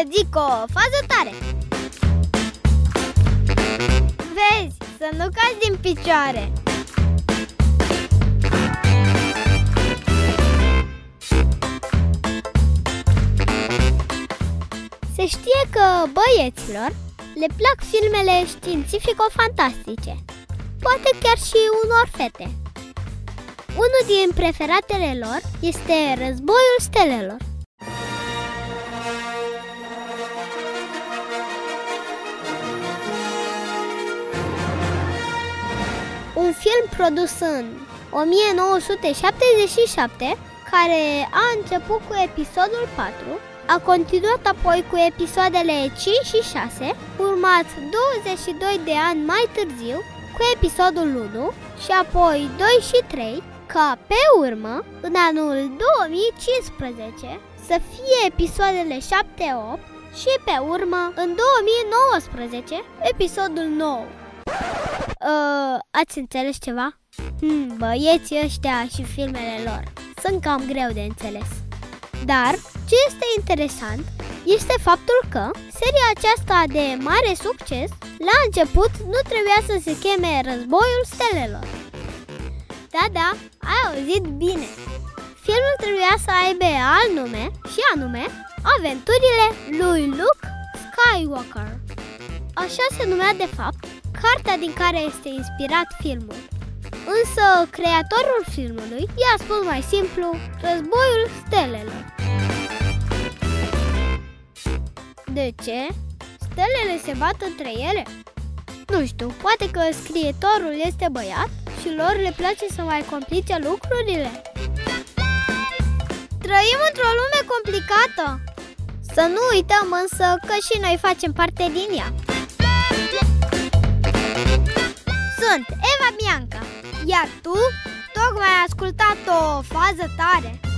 să zic o fază tare Vezi, să nu cazi din picioare Se știe că băieților le plac filmele științifico-fantastice, poate chiar și unor fete. Unul din preferatele lor este Războiul Stelelor. Un film produs în 1977, care a început cu episodul 4 a continuat apoi cu episoadele 5 și 6, urmat 22 de ani mai târziu cu episodul 1 și apoi 2 și 3, ca pe urmă, în anul 2015, să fie episoadele 7-8 și pe urmă, în 2019, episodul 9. Uh, ați înțeles ceva? Hmm, băieții ăștia și filmele lor sunt cam greu de înțeles. Dar ce este interesant este faptul că seria aceasta de mare succes, la început nu trebuia să se cheme Războiul Stelelor. Da, da, ai auzit bine. Filmul trebuia să aibă alt nume și anume Aventurile lui Luke Skywalker. Așa se numea de fapt cartea din care este inspirat filmul. Însă creatorul filmului i-a spus mai simplu Războiul Stelelor. De ce? Stelele se bat între ele? Nu știu, poate că scrietorul este băiat și lor le place să mai complice lucrurile. Trăim într-o lume complicată. Să nu uităm însă că și noi facem parte din ea. Sunt Eva Bianca, iar tu tocmai ai ascultat o fază tare.